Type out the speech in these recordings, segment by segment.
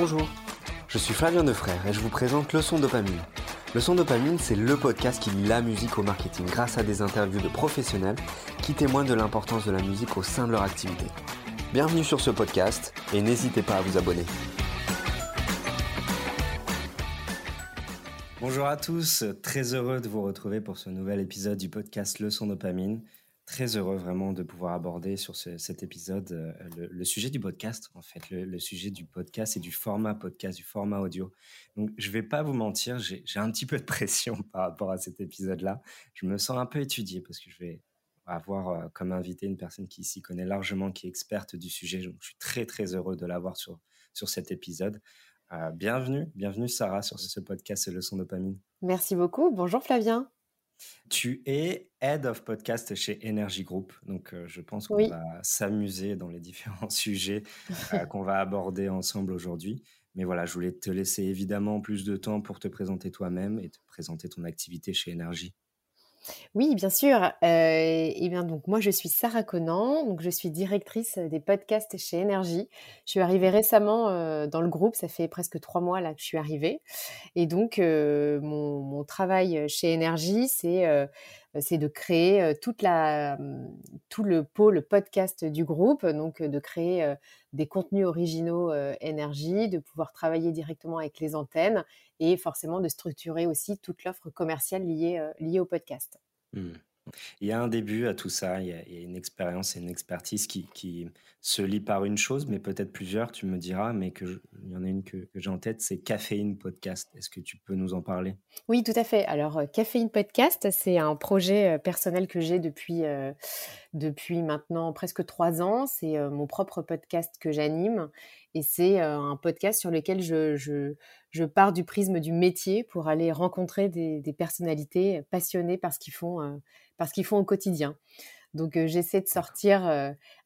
Bonjour, je suis Flavien Defrère et je vous présente Leçon Dopamine. Leçon Dopamine, c'est le podcast qui lie la musique au marketing grâce à des interviews de professionnels qui témoignent de l'importance de la musique au sein de leur activité. Bienvenue sur ce podcast et n'hésitez pas à vous abonner. Bonjour à tous, très heureux de vous retrouver pour ce nouvel épisode du podcast Leçon Dopamine très heureux vraiment de pouvoir aborder sur cet épisode euh, le, sujet du podcast, en fait, le, sujet du podcast et du format podcast, du format audio. Donc, je vais pas vous mentir, j'ai un petit peu de pression par rapport à cet épisode-là. Je me sens un peu étudié parce que je vais avoir euh, comme invité une personne qui s'y connaît largement, qui est experte du sujet. Je suis très, très heureux de l'avoir sur, sur cet épisode. Euh, bienvenue, bienvenue Sarah sur ce podcast Leçon dopamine. Merci beaucoup. Bonjour Flavien. Tu es Head of Podcast chez Energy Group. Donc, euh, je pense qu'on va s'amuser dans les différents sujets euh, qu'on va aborder ensemble aujourd'hui. Mais voilà, je voulais te laisser évidemment plus de temps pour te présenter toi-même et te présenter ton activité chez Energy. Oui, bien sûr. Euh, et bien donc moi je suis Sarah Conan, donc je suis directrice des podcasts chez Énergie. Je suis arrivée récemment euh, dans le groupe, ça fait presque trois mois là que je suis arrivée. Et donc euh, mon, mon, travail chez Énergie, c'est c'est de créer toute la, tout le pôle podcast du groupe, donc de créer des contenus originaux énergie, de pouvoir travailler directement avec les antennes et forcément de structurer aussi toute l'offre commerciale liée, liée au podcast. Mmh. Il y a un début à tout ça, il y a, une expérience et une expertise qui, se lie par une chose, mais peut-être plusieurs, tu me diras, mais il y en a une que, j'ai en tête, c'est Caféine Podcast. Est-ce que tu peux nous en parler? Oui, tout à fait. Alors, euh, Caféine Podcast, c'est un projet euh, personnel que j'ai depuis, euh, depuis maintenant presque trois ans. C'est mon propre podcast que j'anime et c'est un podcast sur lequel je, je, pars du prisme du métier pour aller rencontrer des, des personnalités passionnées par ce qu'ils font, par qu'ils font au quotidien. Donc j'essaie de sortir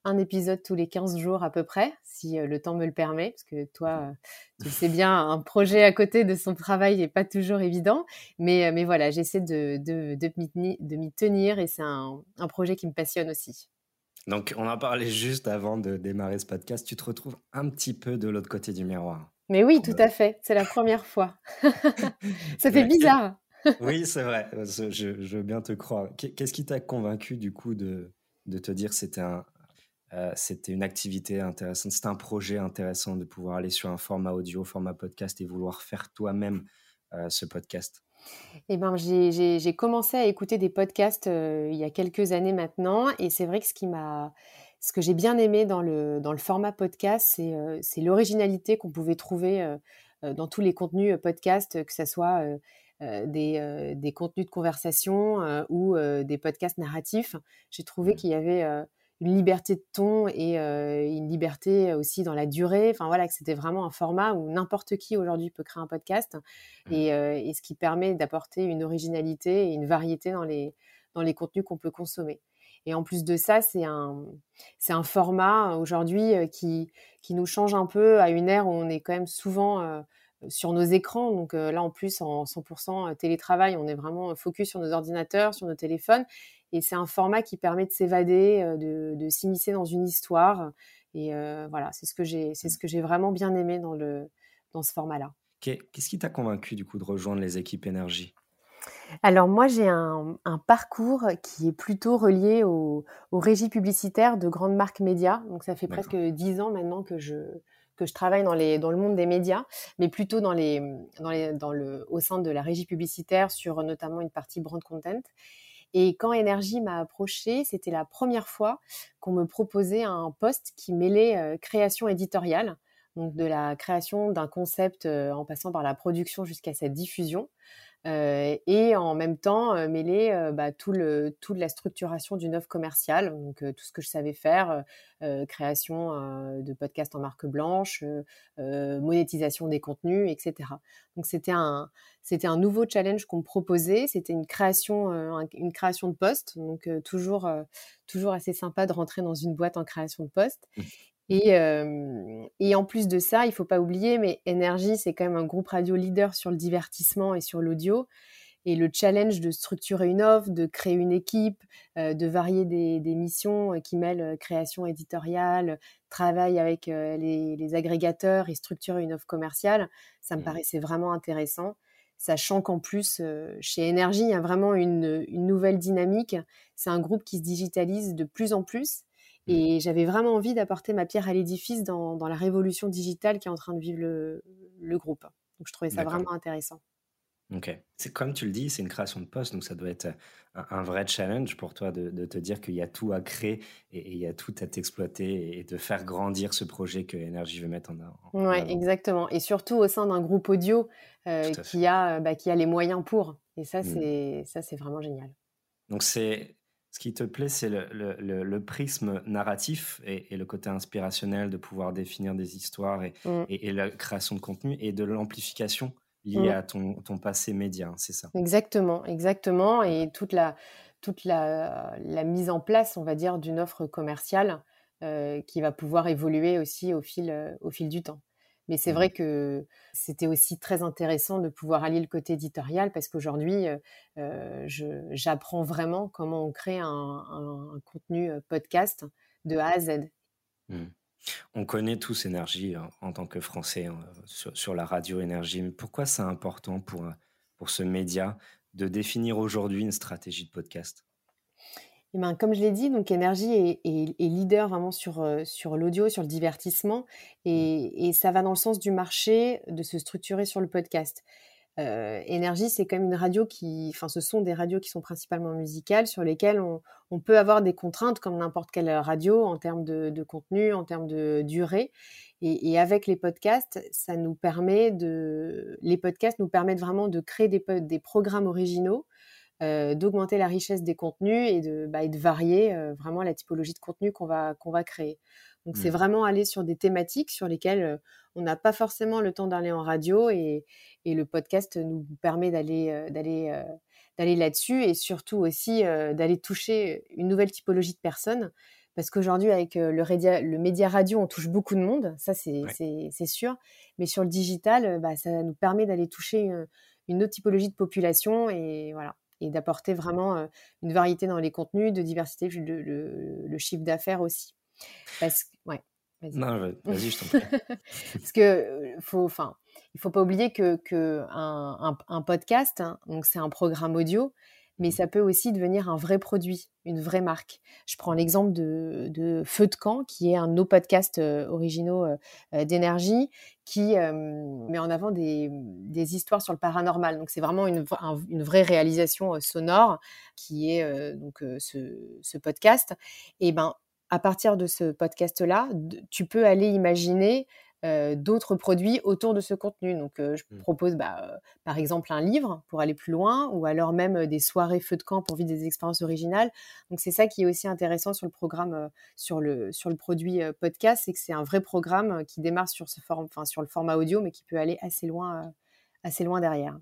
un épisode tous les 15 jours à peu près, si le temps me le permet, parce que toi, tu sais bien, un projet à côté de son travail n'est pas toujours évident. Mais, mais voilà, j'essaie de, de, de m'y tenir et c'est un, un projet qui me passionne aussi. Donc, on en parlait juste avant de démarrer ce podcast. Tu te retrouves un petit peu de l'autre côté du miroir. Mais oui, tout à fait. C'est la première fois. Ça fait bizarre. oui, c'est vrai. Je, veux bien te croire. Qu'est-ce qui t'a convaincu du coup de, de te dire que c'était un, euh, c'était une activité intéressante, c'était un projet intéressant de pouvoir aller sur un format audio, format podcast et vouloir faire toi-même euh, ce podcast? Eh ben, j'ai commencé à écouter des podcasts euh, il y a quelques années maintenant, et c'est vrai que ce qui m'a, ce que j'ai bien aimé dans le dans le format podcast, c'est c'est l'originalité qu'on pouvait trouver dans tous les contenus podcast, que ce soit euh, euh, des, contenus de conversation euh, ou des podcasts narratifs. J'ai trouvé mmh. qu'il y avait une liberté de ton et une liberté aussi dans la durée. Enfin voilà, que c'était vraiment un format où n'importe qui aujourd'hui peut créer un podcast mmh. et, ce qui permet d'apporter une originalité et une variété dans les, dans les contenus qu'on peut consommer. Et en plus de ça, c'est un, c'est un format aujourd'hui qui, qui nous change un peu à une ère où on est quand même souvent sur nos écrans. Donc euh, là, en plus, en 100% euh, télétravail, on est vraiment focus sur nos ordinateurs, sur nos téléphones. Et c'est un format qui permet de s'évader, euh, de, s'immiscer dans une histoire. Et voilà, c'est ce que j'ai, c'est ce que j'ai vraiment bien aimé dans le dans ce format-là. Qu'est-ce qui t'a convaincu du coup de rejoindre les équipes énergie? Alors moi j'ai un, parcours qui est plutôt relié aux régies publicitaires de grandes marques médias. Donc ça fait presque dix ans maintenant que je, que je travaille dans, les, dans le monde des médias, mais plutôt dans les, dans les, dans le, au sein de la régie publicitaire sur notamment une partie brand content. Et quand Énergie m'a approché, c'était la première fois qu'on me proposait un poste qui mêlait euh, création éditoriale, donc de la création d'un concept euh, en passant par la production jusqu'à sa diffusion, euh, et en même temps euh, mêler euh, bah, tout le, toute la structuration d'une offre commerciale, donc tout ce que je savais faire, création de podcasts en marque blanche, monétisation des contenus, etc. Donc c'était un, c'était un nouveau challenge qu'on me proposait, c'était une création, une création de poste, donc toujours, toujours assez sympa de rentrer dans une boîte en création de poste. Et, et, en plus de ça, il faut pas oublier, mais Énergie, c'est quand même un groupe radio leader sur le divertissement et sur l'audio. et le challenge de structurer une offre, de créer une équipe, de varier des, missions qui mêlent création éditoriale, travail avec les, agrégateurs et structurer une offre commerciale, ça me mmh. paraissait vraiment intéressant sachant qu'en plus, chez Énergie, il y a vraiment une, nouvelle dynamique. C'est un groupe qui se digitalise de plus en plus. Mmh. Et j'avais vraiment envie d'apporter ma pierre à l'édifice dans, la révolution digitale qui est en train de vivre le groupe. Donc je trouvais ça vraiment intéressant. Ok. C'est comme tu le dis, c'est une création de poste, donc ça doit être un, vrai challenge pour toi de, te dire qu'il y a tout à créer et, il y a tout à t'exploiter et de faire grandir ce projet que Énergie veut mettre en, avant. Oui, exactement. Et surtout au sein d'un groupe audio euh, qui, a, bah, qui a les moyens pour. Et ça, mmh. c'est ça, c'est vraiment génial. Donc c'est ce qui te plaît, c'est le, le, prisme narratif et, le côté inspirationnel de pouvoir définir des histoires et, mmh. et la création de contenu et de l'amplification lié mmh. à ton, ton passé média, hein, c'est ça Exactement, exactement. Et toute la, toute la, la, mise en place, on va dire, d'une offre commerciale euh, qui va pouvoir évoluer aussi au fil, euh, au fil du temps. Mais c'est mmh. vrai que c'était aussi très intéressant de pouvoir allier le côté éditorial parce qu'aujourd'hui, euh, j'apprends vraiment comment on crée un, un, contenu podcast de A à Z. Mmh. On connaît tous Énergie hein, en, tant que Français hein, sur, la radio Énergie. Mais pourquoi c'est important pour, pour ce média de définir aujourd'hui une stratégie de podcast? Eh ben, comme je l'ai dit, donc Énergie est, leader vraiment sur, euh, sur l'audio, sur le divertissement, mmh. et, ça va dans le sens du marché de se structurer sur le podcast. Euh, Énergie, c'est même une radio qui, enfin, ce sont des radios qui sont principalement musicales, sur lesquelles on, peut avoir des contraintes comme n'importe quelle radio en termes de, contenu, en termes de durée. Et, avec les podcasts, ça nous permet de, les podcasts nous permettent vraiment de créer des, des programmes originaux, euh, d'augmenter la richesse des contenus et de, bah, de varier euh, vraiment la typologie de contenu qu'on va, qu'on va créer. Donc, c'est mmh. vraiment aller sur des thématiques sur lesquelles on n'a pas forcément le temps d'aller en radio et, et, le podcast nous permet d'aller d'aller d'aller là-dessus et surtout aussi d'aller toucher une nouvelle typologie de personnes parce qu'aujourd'hui avec le, le, média radio on touche beaucoup de monde ça c'est sûr mais sur le digital bah, ça nous permet d'aller toucher une, autre typologie de population et voilà et d'apporter vraiment une variété dans les contenus de diversité le, le chiffre d'affaires aussi parce ouais non, vas-y, je t'en prie. Parce que faut, enfin, il faut pas oublier que, que un, un, podcast, hein, donc c'est un programme audio, mais ça peut aussi devenir un vrai produit, une vraie marque. Je prends l'exemple de, Feu de camp, qui est un de nos podcasts originaux d'énergie, qui met en avant des, histoires sur le paranormal. Donc c'est vraiment une, une, vraie réalisation sonore qui est donc ce, ce, podcast. Et ben à partir de ce podcast-là, tu peux aller imaginer d'autres produits autour de ce contenu. Donc, je mmh. propose, bah, par exemple, un livre pour aller plus loin, ou alors même des soirées feu de camp pour vivre des expériences originales. Donc, c'est ça qui est aussi intéressant sur le programme, sur le sur le produit podcast, c'est que c'est un vrai programme qui démarre sur ce sur le format audio, mais qui peut aller assez loin, assez loin derrière.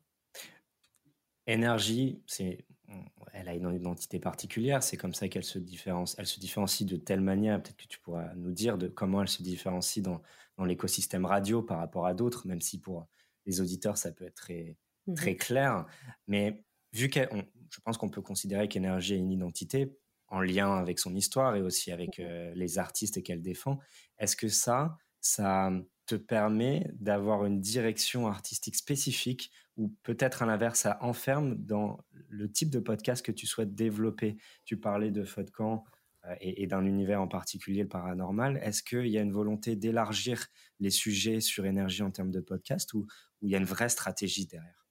Énergie, c'est elle a une identité particulière, c'est comme ça qu'elle se différencie. Elle se différencie de telle manière, peut-être que tu pourras nous dire de comment elle se différencie dans, dans l'écosystème radio par rapport à d'autres, même si pour les auditeurs, ça peut être très, mmh très clair. Mais vu qu'elle, je pense qu'on peut considérer qu'Énergie a une identité en lien avec son histoire et aussi avec mmh euh, les artistes qu'elle défend, est-ce que ça, ça te permet d'avoir une direction artistique spécifique ou peut-être à l'inverse, ça enferme dans le type de podcast que tu souhaites développer. Tu parlais de camp euh, et, d'un univers en particulier, le paranormal. Est-ce qu'il y a une volonté d'élargir les sujets sur énergie en termes de podcast ou, il y a une vraie stratégie derrière?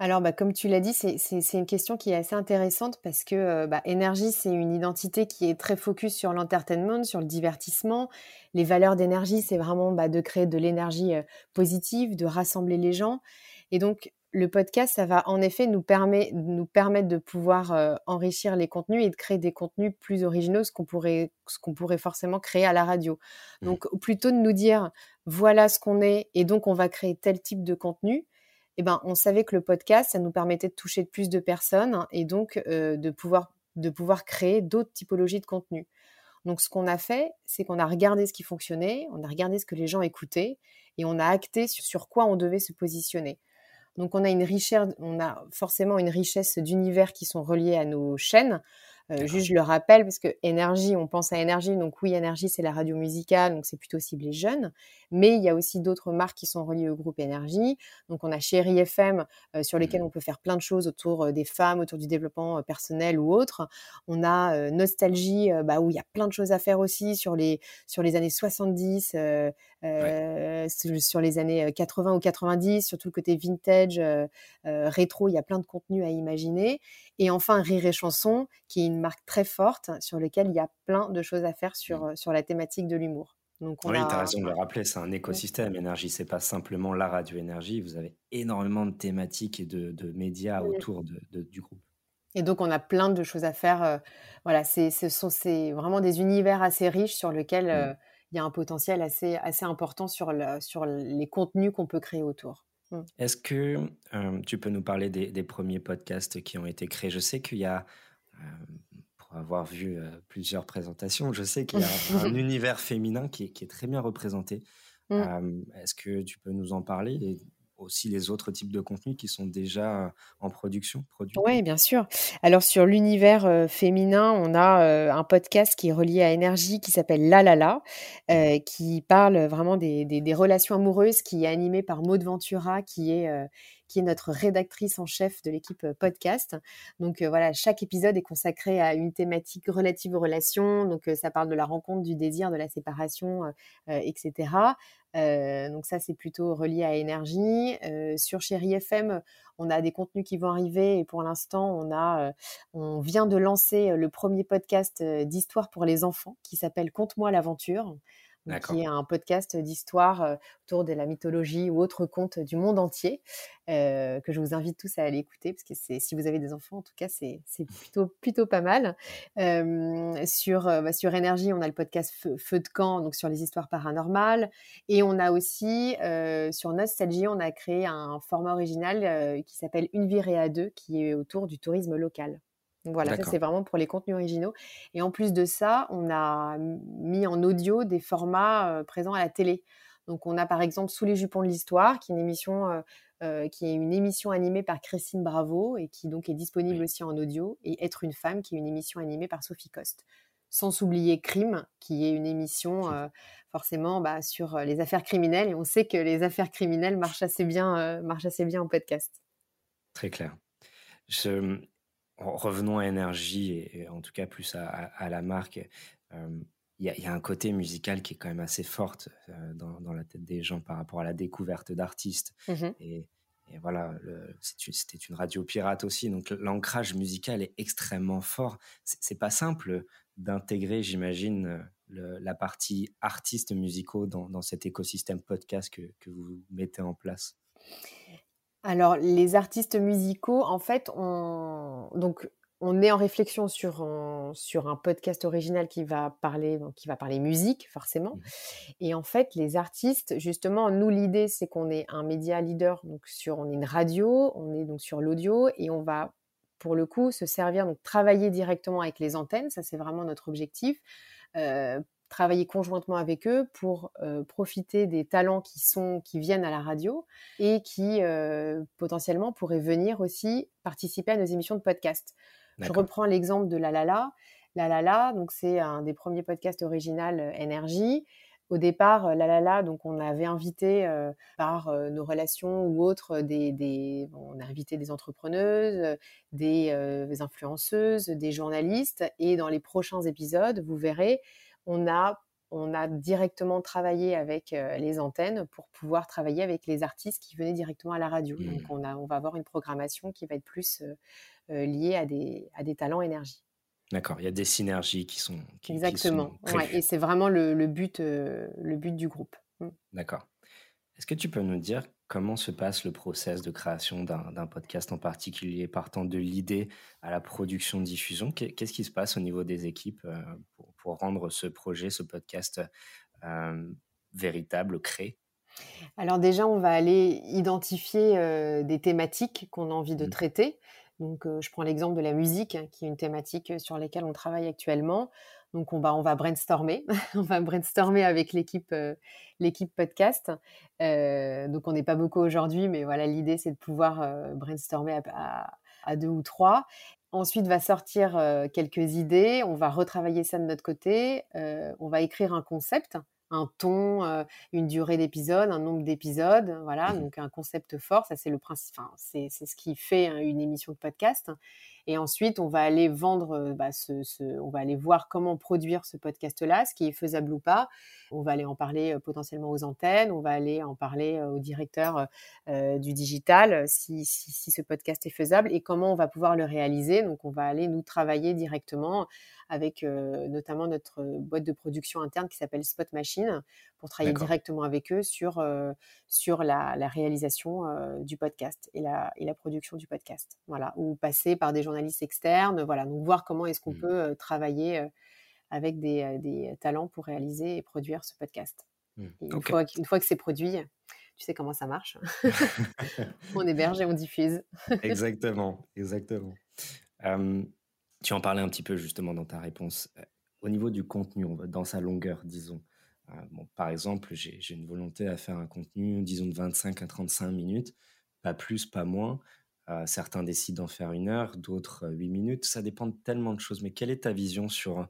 Alors, bah, comme tu l'as dit, c'est une question qui est assez intéressante parce que euh, bah, énergie, c'est une identité qui est très focus sur l'entertainment, sur le divertissement. Les valeurs d'énergie, c'est vraiment bah, de créer de l'énergie euh, positive, de rassembler les gens. Et donc, le podcast, ça va en effet nous, nous permettre de pouvoir euh, enrichir les contenus et de créer des contenus plus originaux, ce qu'on pourrait, qu'on pourrait forcément créer à la radio. Mmh. Donc, plutôt de nous dire, voilà ce qu'on est, et donc on va créer tel type de contenu, eh ben, on savait que le podcast, ça nous permettait de toucher plus de personnes et donc euh, de, pouvoir, de pouvoir créer d'autres typologies de contenu. Donc, ce qu'on a fait, c'est qu'on a regardé ce qui fonctionnait, on a regardé ce que les gens écoutaient et on a acté sur, quoi on devait se positionner. Donc on a une richesse, on a forcément une richesse d'univers qui sont reliés à nos chaînes. Euh, juste, je le rappelle, parce que énergie, on pense à énergie. Donc oui, énergie, c'est la radio musicale, donc c'est plutôt ciblé jeunes. Mais il y a aussi d'autres marques qui sont reliées au groupe énergie. Donc on a Chéri FM, euh, sur lesquelles mmh. on peut faire plein de choses autour euh, des femmes, autour du développement personnel ou autre. On a Nostalgie, bah, où il y a plein de choses à faire aussi sur les, sur les années 70, sur les années 80 ou 90, sur tout le côté vintage, rétro. Il y a plein de contenus à imaginer. Et enfin, Rire et Chanson, qui est une marque très forte sur laquelle il y a plein de choses à faire sur, mmh. sur la thématique de l'humour. Donc oui, tu as raison de le rappeler, c'est un écosystème. Énergie, c'est pas simplement la radio énergie. Vous avez énormément de thématiques et de, de médias autour de, du groupe. Et donc, on a plein de choses à faire. voilà, c'est, ce sont c'est vraiment des univers assez riches sur lesquels mmh. Il y a un potentiel assez, assez important sur, le, sur les contenus qu'on peut créer autour. Mmh. Est-ce que tu peux nous parler des, premiers podcasts qui ont été créés? Je sais qu'il y a, pour avoir vu plusieurs présentations, je sais qu'il y a un, univers féminin qui est, très bien représenté. Mmh. Est-ce que tu peux nous en parler aussi les autres types de contenus qui sont déjà en production Oui, bien sûr. Alors sur l'univers féminin, on a un podcast qui est relié à énergie qui s'appelle La La La, mmh. qui parle vraiment des, des, relations amoureuses, qui est animé par Maud Ventura, qui est qui est notre rédactrice en chef de l'équipe podcast. Donc voilà, chaque épisode est consacré à une thématique relative aux relations. Donc ça parle de la rencontre, du désir, de la séparation, etc. donc ça, c'est plutôt relié à énergie. sur Chéri FM, on a des contenus qui vont arriver et pour l'instant, on a, on vient de lancer le premier podcast d'histoire pour les enfants qui s'appelle Conte-moi l'aventure qui est un podcast d'histoire autour de la mythologie ou autres contes du monde entier, que je vous invite tous à aller écouter, parce que si vous avez des enfants, en tout cas, c'est plutôt, plutôt pas mal. sur, bah, sur Énergie, on a le podcast Feu, de camp, donc sur les histoires paranormales. Et on a aussi, sur Nostalgie, on a créé un format original qui s'appelle Une virée à deux, qui est autour du tourisme local. Voilà, ça c'est vraiment pour les contenus originaux. Et en plus de ça, on a mis en audio des formats présents à la télé. Donc on a par exemple Sous les jupons de l'histoire, qui est une émission qui est une émission animée par Christine Bravo et qui donc est disponible aussi en audio, et Être une femme, qui est une émission animée par Sophie Coste. Sans oublier Crime, qui est une émission forcément bah, sur les affaires criminelles, et on sait que les affaires criminelles marchent assez bien, marchent assez bien en podcast. Très clair. Je, revenons à énergie et, en tout cas plus à, la marque. Il y, a un côté musical qui est quand même assez fort dans, la tête des gens par rapport à la découverte d'artistes. Mmh et, voilà, c'était une radio pirate aussi, donc l'ancrage musical est extrêmement fort. C'est pas simple d'intégrer, j'imagine, la partie artistes musicaux dans, cet écosystème podcast que, que vous mettez en place. Alors, les artistes musicaux, en fait, on, donc, on est en réflexion sur un, sur un podcast original qui va parler, qui va parler musique, forcément. Mmh. Et en fait, les artistes, justement, nous, l'idée, c'est qu'on est un média leader, donc sur, on est une radio, on est donc sur l'audio, et on va, pour le coup, se servir, donc travailler directement avec les antennes, ça c'est vraiment notre objectif, euh, travailler conjointement avec eux pour profiter des talents qui sont qui viennent à la radio et qui potentiellement pourraient venir aussi participer à nos émissions de podcast. Je reprends l'exemple de La La La. La La La, donc c'est un des premiers podcasts original énergie. Au départ, La La La, donc on avait invité par nos relations ou autres des, des on a invité des entrepreneuses, des influenceuses, des journalistes et dans les prochains épisodes, vous verrez, on a, on a directement travaillé avec les antennes pour pouvoir travailler avec les artistes qui venaient directement à la radio. Donc mmh. on, a, on va avoir une programmation qui va être plus liée à des, à des talents énergie. D'accord, il y a des synergies qui sont. Exactement, et c'est vraiment le, but, le but du groupe. Mmh. D'accord. Est-ce que tu peux nous dire comment se passe le process de création d'un podcast en particulier, partant de l'idée à la production diffusion? Qu'est-ce qui se passe au niveau des équipes pour, rendre ce projet, ce podcast véritable, créé alors déjà, on va aller identifier des thématiques qu'on a envie de mmh. traiter. Donc, je prends l'exemple de la musique, hein, qui est une thématique sur laquelle on travaille actuellement. Donc on va, on va brainstormer, on va brainstormer avec l'équipe, l'équipe podcast. donc on n'est pas beaucoup aujourd'hui, mais voilà, l'idée c'est de pouvoir brainstormer à, deux ou trois. Ensuite va sortir quelques idées, on va retravailler ça de notre côté, on va écrire un concept un ton, une durée d'épisode, un nombre d'épisodes, voilà, mmh donc un concept fort, ça c'est le principe, c'est ce qui fait hein, une émission de podcast. Et ensuite, on va aller vendre, bah, ce, on va aller voir comment produire ce podcast-là, ce qui est faisable ou pas. On va aller en parler potentiellement aux antennes, on va aller en parler au directeur du digital si, si, ce podcast est faisable et comment on va pouvoir le réaliser. Donc, on va aller nous travailler directement avec notamment notre boîte de production interne qui s'appelle Spot Machine pour travailler directement avec eux sur, sur la, réalisation du podcast et la, et la production du podcast. Voilà, ou passer par des journalistes externes. Voilà, donc voir comment est-ce qu'on mmh. peut travailler avec des, des, talents pour réaliser et produire ce podcast. Mmh. Une, fois, une, fois, que c'est produit, tu sais comment ça marche. on héberge et on diffuse. exactement, exactement. Tu en parlais un petit peu justement dans ta réponse. Euh, au niveau du contenu, dans sa longueur, disons. Euh, bon, par exemple, j'ai une volonté à faire un contenu, disons, de 25 à 35 minutes, pas plus, pas moins. Euh, certains décident d'en faire une heure, d'autres 8 minutes. Ça dépend de tellement de choses. Mais quelle est ta vision sur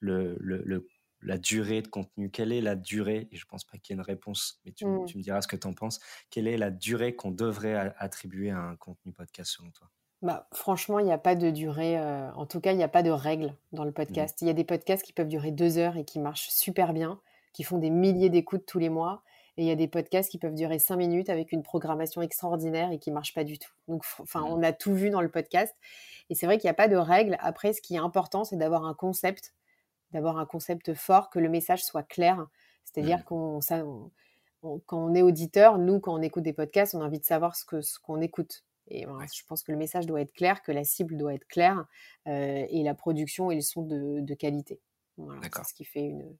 le, le, la durée de contenu? Quelle est la durée? Et je ne pense pas qu'il y ait une réponse, mais tu, mmh. tu me diras ce que tu en penses. Quelle est la durée qu'on devrait attribuer à un contenu podcast selon toi? Bah, franchement, il n'y a pas de durée, euh, en tout cas, il n'y a pas de règle dans le mmh. podcast. Il y a des podcasts qui peuvent durer deux heures et qui marchent super bien, qui font des milliers d'écoutes tous les mois. Et il y a des podcasts qui peuvent durer cinq minutes avec une programmation extraordinaire et qui ne marchent pas du tout. Donc, enfin, mmh. on a tout vu dans le podcast. Et c'est vrai qu'il n'y a pas de règle. Après, ce qui est important, c'est d'avoir un concept, d'avoir un concept fort, que le message soit clair. C'est-à-dire mmh. qu'on, quand on est auditeur, nous, quand on écoute des podcasts, on a envie de savoir ce, que, ce qu'on écoute. Et je pense que le message doit être clair, que la cible doit être claire euh, et la production et le son de, qualité. Voilà, c'est ce qui fait une,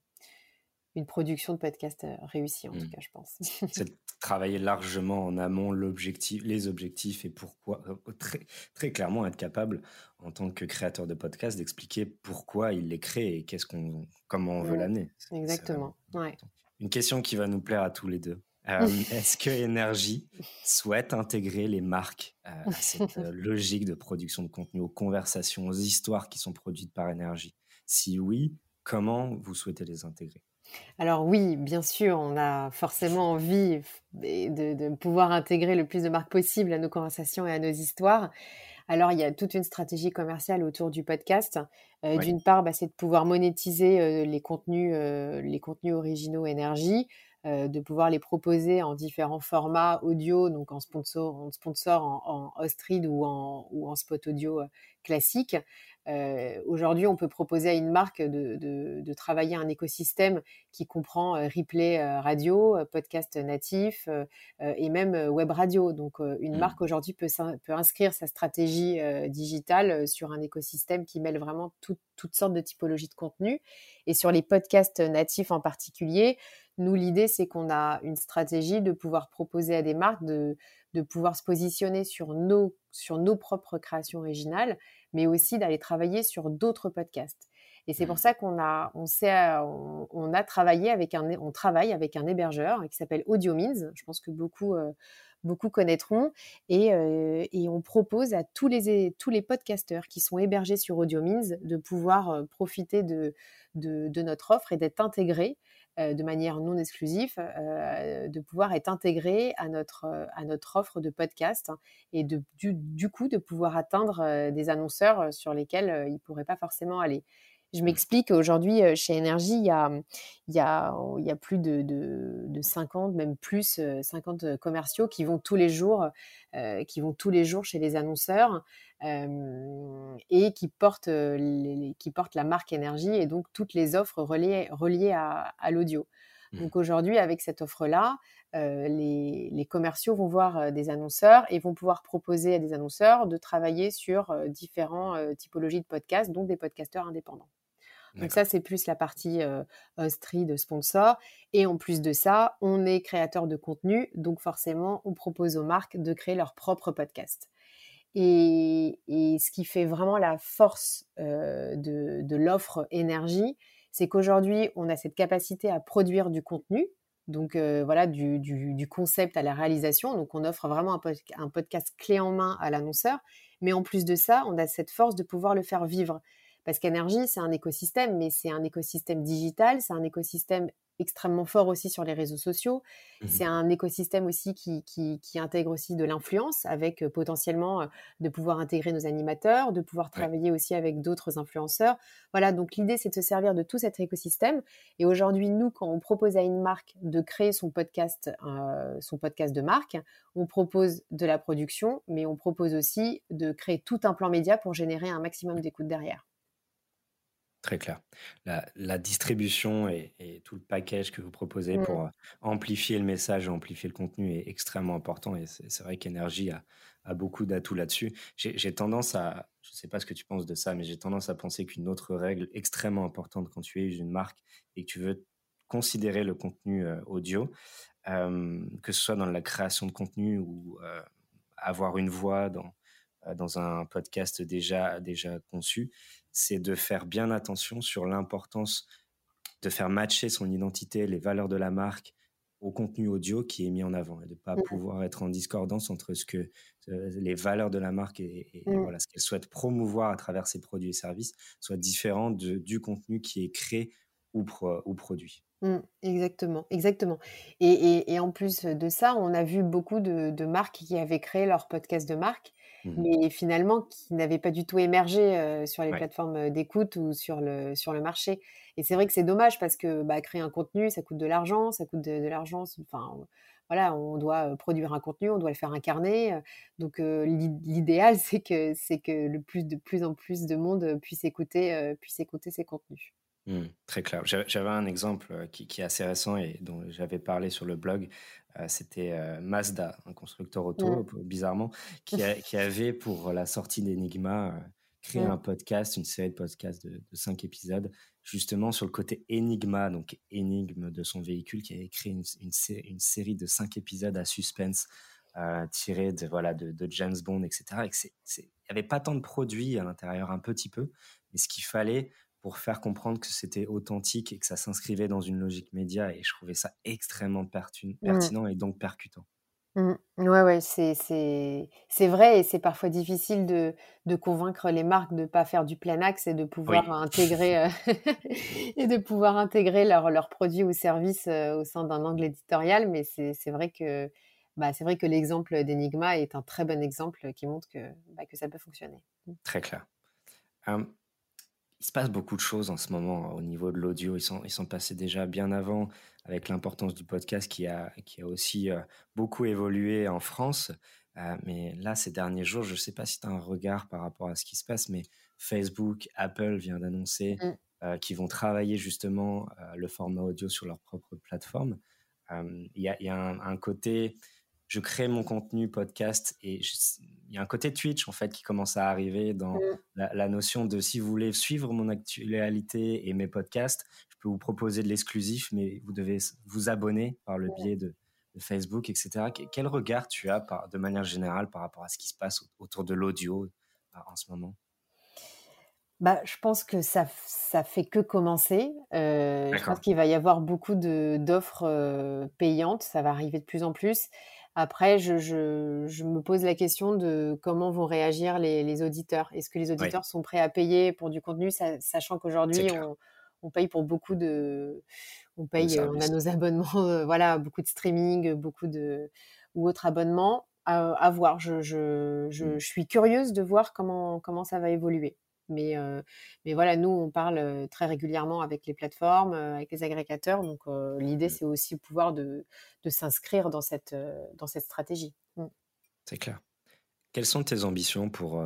une production de podcast euh, réussie, en tout mmh. cas, je pense. c'est de travailler largement en amont l'objectif, les objectifs et pourquoi, euh, très, très clairement être capable, en tant que créateur de podcast, d'expliquer pourquoi il les crée et qu'est-ce qu'on, comment on veut mmh. l'amener. Exactement. Ouais. Une question qui va nous plaire à tous les deux. Euh, est-ce que Énergie souhaite intégrer les marques euh, à cette euh, logique de production de contenu, aux conversations, aux histoires qui sont produites par Énergie? Si oui, comment vous souhaitez les intégrer? Alors oui, bien sûr, on a forcément envie de, pouvoir intégrer le plus de marques possible à nos conversations et à nos histoires. Alors il y a toute une stratégie commerciale autour du podcast. D'une part, bah, c'est de pouvoir monétiser les contenus, les contenus originaux énergie. Euh, de pouvoir les proposer en différents formats audio, donc en sponsor, en, sponsor, en, ou en spot audio euh, classique. Euh, aujourd'hui, on peut proposer à une marque de, travailler un écosystème qui comprend replay radio, podcast natif et même web radio. Donc, une mmh. marque aujourd'hui peut, peut, inscrire sa stratégie digitale sur un écosystème qui mêle vraiment toutes sortes de typologies de contenu. Et sur les podcasts natifs en particulier, nous, l'idée, c'est qu'on a une stratégie de pouvoir proposer à des marques de, de pouvoir se positionner sur nos, sur nos propres créations originales, mais aussi d'aller travailler sur d'autres podcasts. Et c'est pour mmh. ça qu'on a, on, on, a travaillé avec un, on travaille avec un hébergeur qui s'appelle AudioMeans. Je pense que beaucoup, euh, beaucoup connaîtront. Et, euh, et, on propose à tous les, tous les podcasteurs qui sont hébergés sur AudioMeans de pouvoir euh, profiter de, de, de notre offre et d'être intégrés euh, de manière non exclusive, euh, de pouvoir être intégré à notre, euh, offre de podcast et de, du, coup de pouvoir atteindre des annonceurs sur lesquels ils ne pourraient pas forcément aller. Je mmh. m'explique, aujourd'hui, chez Énergie, il y a, il y a, il y a plus de, de, 50, même plus, 50 commerciaux qui vont tous les jours, qui vont tous les jours chez les annonceurs et qui portent, qui portent la marque Énergie et donc toutes les offres reliées, reliées à, l'audio. Mmh. Donc aujourd'hui, avec cette offre-là, les, les, commerciaux vont voir des annonceurs et vont pouvoir proposer à des annonceurs de travailler sur différentes typologies de podcasts, donc des podcasteurs indépendants. Donc ça, c'est plus la partie euh, de sponsor. Et en plus de ça, on est créateur de contenu, donc forcément, on propose aux marques de créer leur propre podcast. Et, ce qui fait vraiment la force de, l'offre énergie, c'est qu'aujourd'hui, on a cette capacité à produire du contenu, donc voilà, du, concept à la réalisation. Donc on offre vraiment un, un podcast clé en main à l'annonceur. Mais en plus de ça, on a cette force de pouvoir le faire vivre. Parce qu'énergie, c'est un écosystème, mais c'est un écosystème digital, c'est un écosystème extrêmement fort aussi sur les réseaux sociaux. Mmh c'est un écosystème aussi qui, qui, intègre aussi de l'influence, avec euh, potentiellement euh, de pouvoir intégrer nos animateurs, de pouvoir travailler aussi avec d'autres influenceurs. Voilà, donc l'idée, c'est de se servir de tout cet écosystème. Et aujourd'hui, nous, quand on propose à une marque de créer son podcast, euh, son podcast de marque, on propose de la production, mais on propose aussi de créer tout un plan média pour générer un maximum d'écoute derrière. Très clair. La, distribution et, tout le package que vous proposez mmh. pour euh, amplifier le message amplifier le contenu est extrêmement important. Et c'est vrai qu'Energy a, beaucoup d'atouts là-dessus. J'ai tendance à, je ne sais pas ce que tu penses de ça, mais j'ai tendance à penser qu'une autre règle extrêmement importante quand tu es une marque et que tu veux considérer le contenu euh, audio, euh, que ce soit dans la création de contenu ou avoir une voix dans, dans un podcast déjà, déjà conçu, c'est de faire bien attention sur l'importance de faire matcher son identité, les valeurs de la marque au contenu audio qui est mis en avant et de ne pas mmh. pouvoir être en discordance entre ce que euh, les valeurs de la marque et, mmh. voilà, ce qu'elle souhaite promouvoir à travers ses produits et services soient différents du contenu qui est créé ou, ou produit. Mmh, exactement, exactement. Et, en plus de ça, on a vu beaucoup de, de marques qui avaient créé leur podcast de marque Mmh mais finalement qui n'avait pas du tout émergé sur les plateformes d'écoute ou sur le, sur le marché. Et c'est vrai que c'est dommage parce que bah, créer un contenu, ça coûte de l'argent, ça coûte de, l'argent. Enfin, voilà, on doit produire un contenu, on doit le faire incarner. Donc l'idéal, c'est que, c'est que le plus de plus en plus de monde puisse écouter, puisse écouter ces contenus. Mmh, très clair. J'avais un exemple qui, qui, est assez récent et dont j'avais parlé sur le blog. Euh, c'était euh, Mazda, un constructeur auto, bizarrement, qui, avait pour la sortie d'Enigma euh, créé un podcast, une série de podcasts de, cinq épisodes, justement sur le côté Enigma, donc énigme de son véhicule, qui avait créé une, série de cinq épisodes à suspense. tirés de, voilà, de, James Bond, etc. Il n'y avait pas tant de produits à l'intérieur, un petit peu, mais ce qu'il fallait pour faire comprendre que c'était authentique et que ça s'inscrivait dans une logique média. Et je trouvais ça extrêmement mmh. pertinent et donc percutant. Mmh. Ouais, ouais, c'est, vrai et c'est parfois difficile de, de, convaincre les marques de ne pas faire du plein axe et de pouvoir intégrer, euh, et de pouvoir intégrer leurs produits ou services euh, au sein d'un angle éditorial. Mais c'est, vrai que, bah, c'est vrai que l'exemple d'Enigma est un très bon exemple qui montre que, bah, que ça peut fonctionner. Mmh. Très clair il se passe beaucoup de choses en ce moment au niveau de l'audio. Ils sont, ils sont passés déjà bien avant avec l'importance du podcast qui a, qui a aussi euh, beaucoup évolué en France. Euh, mais là, ces derniers jours, je ne sais pas si tu as un regard par rapport à ce qui se passe, mais Facebook, Apple vient d'annoncer mmh. euh, qu'ils vont travailler justement le format audio sur leur propre plateforme. Il y, y, a un, un côté je crée mon contenu podcast et il y a un côté Twitch en fait qui commence à arriver dans mm. la, notion de si vous voulez suivre mon actualité et mes podcasts, je peux vous proposer de l'exclusif, mais vous devez vous abonner par le biais de, Facebook, etc. Quel regard tu as par, de manière générale par rapport à ce qui se passe autour de l'audio euh, en ce moment? Bah, je pense que ça, ça fait que commencer. Euh, je pense qu'il va y avoir beaucoup d'offres euh, payantes. Ça va arriver de plus en plus. Après, je, je, me pose la question de comment vont réagir les, auditeurs. Est-ce que les auditeurs sont prêts à payer pour du contenu, sachant qu'aujourd'hui, on, paye pour beaucoup de... On paye, on a nos abonnements, euh, voilà, beaucoup de streaming, beaucoup de... ou autres abonnements. À, voir. Je, je, mmh. je, suis curieuse de voir comment, comment ça va évoluer. Mais, mais voilà, nous, on parle très régulièrement avec les plateformes, avec les agrégateurs. Donc, l'idée, mmh. c'est aussi pouvoir de, de s'inscrire dans cette, dans cette stratégie. Mmh. C'est clair. Quelles sont tes ambitions pour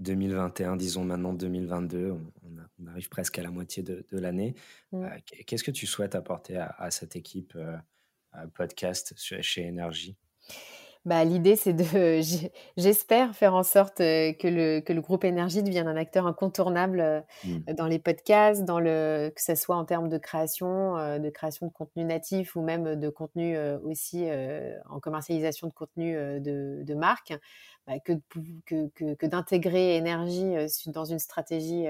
2021, disons maintenant 2022 on, arrive presque à la moitié de, de l'année. Mmh. Qu'est-ce que tu souhaites apporter à, cette équipe podcast chez Énergie? Bah, l'idée, c'est de, j'espère faire en sorte que le, que le groupe Énergie devienne un acteur incontournable mmh. dans les podcasts, dans le, que ce soit en termes de création, de création de contenu natif ou même de contenu aussi en commercialisation de contenu de, de marque, bah, que, que, que, d'intégrer Énergie dans une stratégie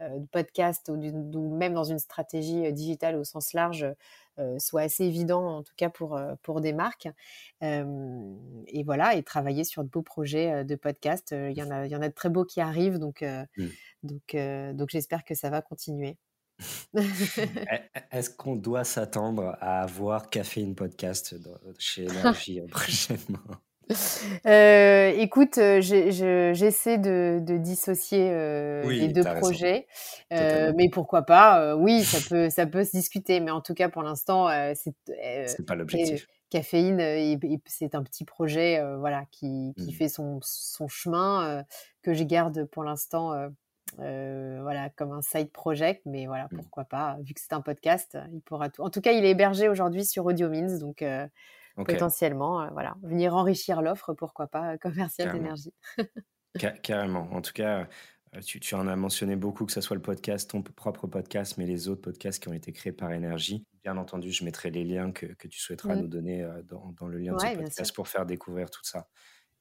de podcast ou, même dans une stratégie digitale au sens large soit assez évident, en tout cas pour, pour des marques. et voilà, et travailler sur de beaux projets de podcast. Il y, en a, il y en a de très beaux qui arrivent, donc, mmh. donc, donc j'espère que ça va continuer. Est-ce qu'on doit s'attendre à avoir Caféine Podcast chez Énergie prochainement? euh, écoute, euh, j'essaie de, dissocier euh, les deux projets, mais pourquoi pas Oui, ça peut, ça peut se discuter, mais en tout cas pour l'instant, c'est pas l'objectif. Caféine, c'est un petit projet, voilà, qui, qui mmh. fait son, son chemin que je garde pour l'instant. voilà, comme un side project, mais voilà, mmh. pourquoi pas, vu que c'est un podcast, il pourra tout. En tout cas, il est hébergé aujourd'hui sur Audio Means, donc potentiellement, euh, voilà, venir enrichir l'offre, pourquoi pas, euh, commerciale d'énergie. Carrément. En tout cas, euh, tu, tu, en as mentionné beaucoup, que ce soit le podcast, ton propre podcast, mais les autres podcasts qui ont été créés par Énergie. Bien entendu, je mettrai les liens que, que tu souhaiteras mmh. nous donner dans, dans, le lien de ce podcast pour faire découvrir tout ça.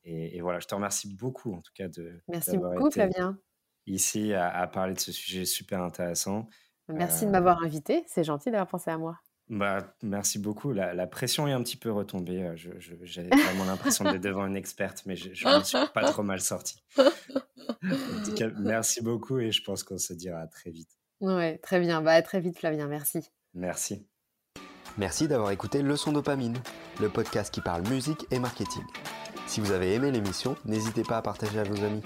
Et, voilà, je te remercie beaucoup, en tout cas, de. Merci beaucoup, Flavien. Ici, à, parler de ce sujet super intéressant. Merci de m'avoir invité. C'est gentil d'avoir pensé à moi. Bah, merci beaucoup. La, pression est un petit peu retombée. Euh, j'avais vraiment l'impression d'être devant une experte, mais je ne suis pas trop mal sorti. En tout cas, merci beaucoup et je pense qu'on se dira à très vite. Ouais, très bien. Bah, à très vite, Flavien. Merci. Merci. Merci d'avoir écouté Leçon Dopamine, le podcast qui parle musique et marketing. Si vous avez aimé l'émission, n'hésitez pas à partager à vos amis.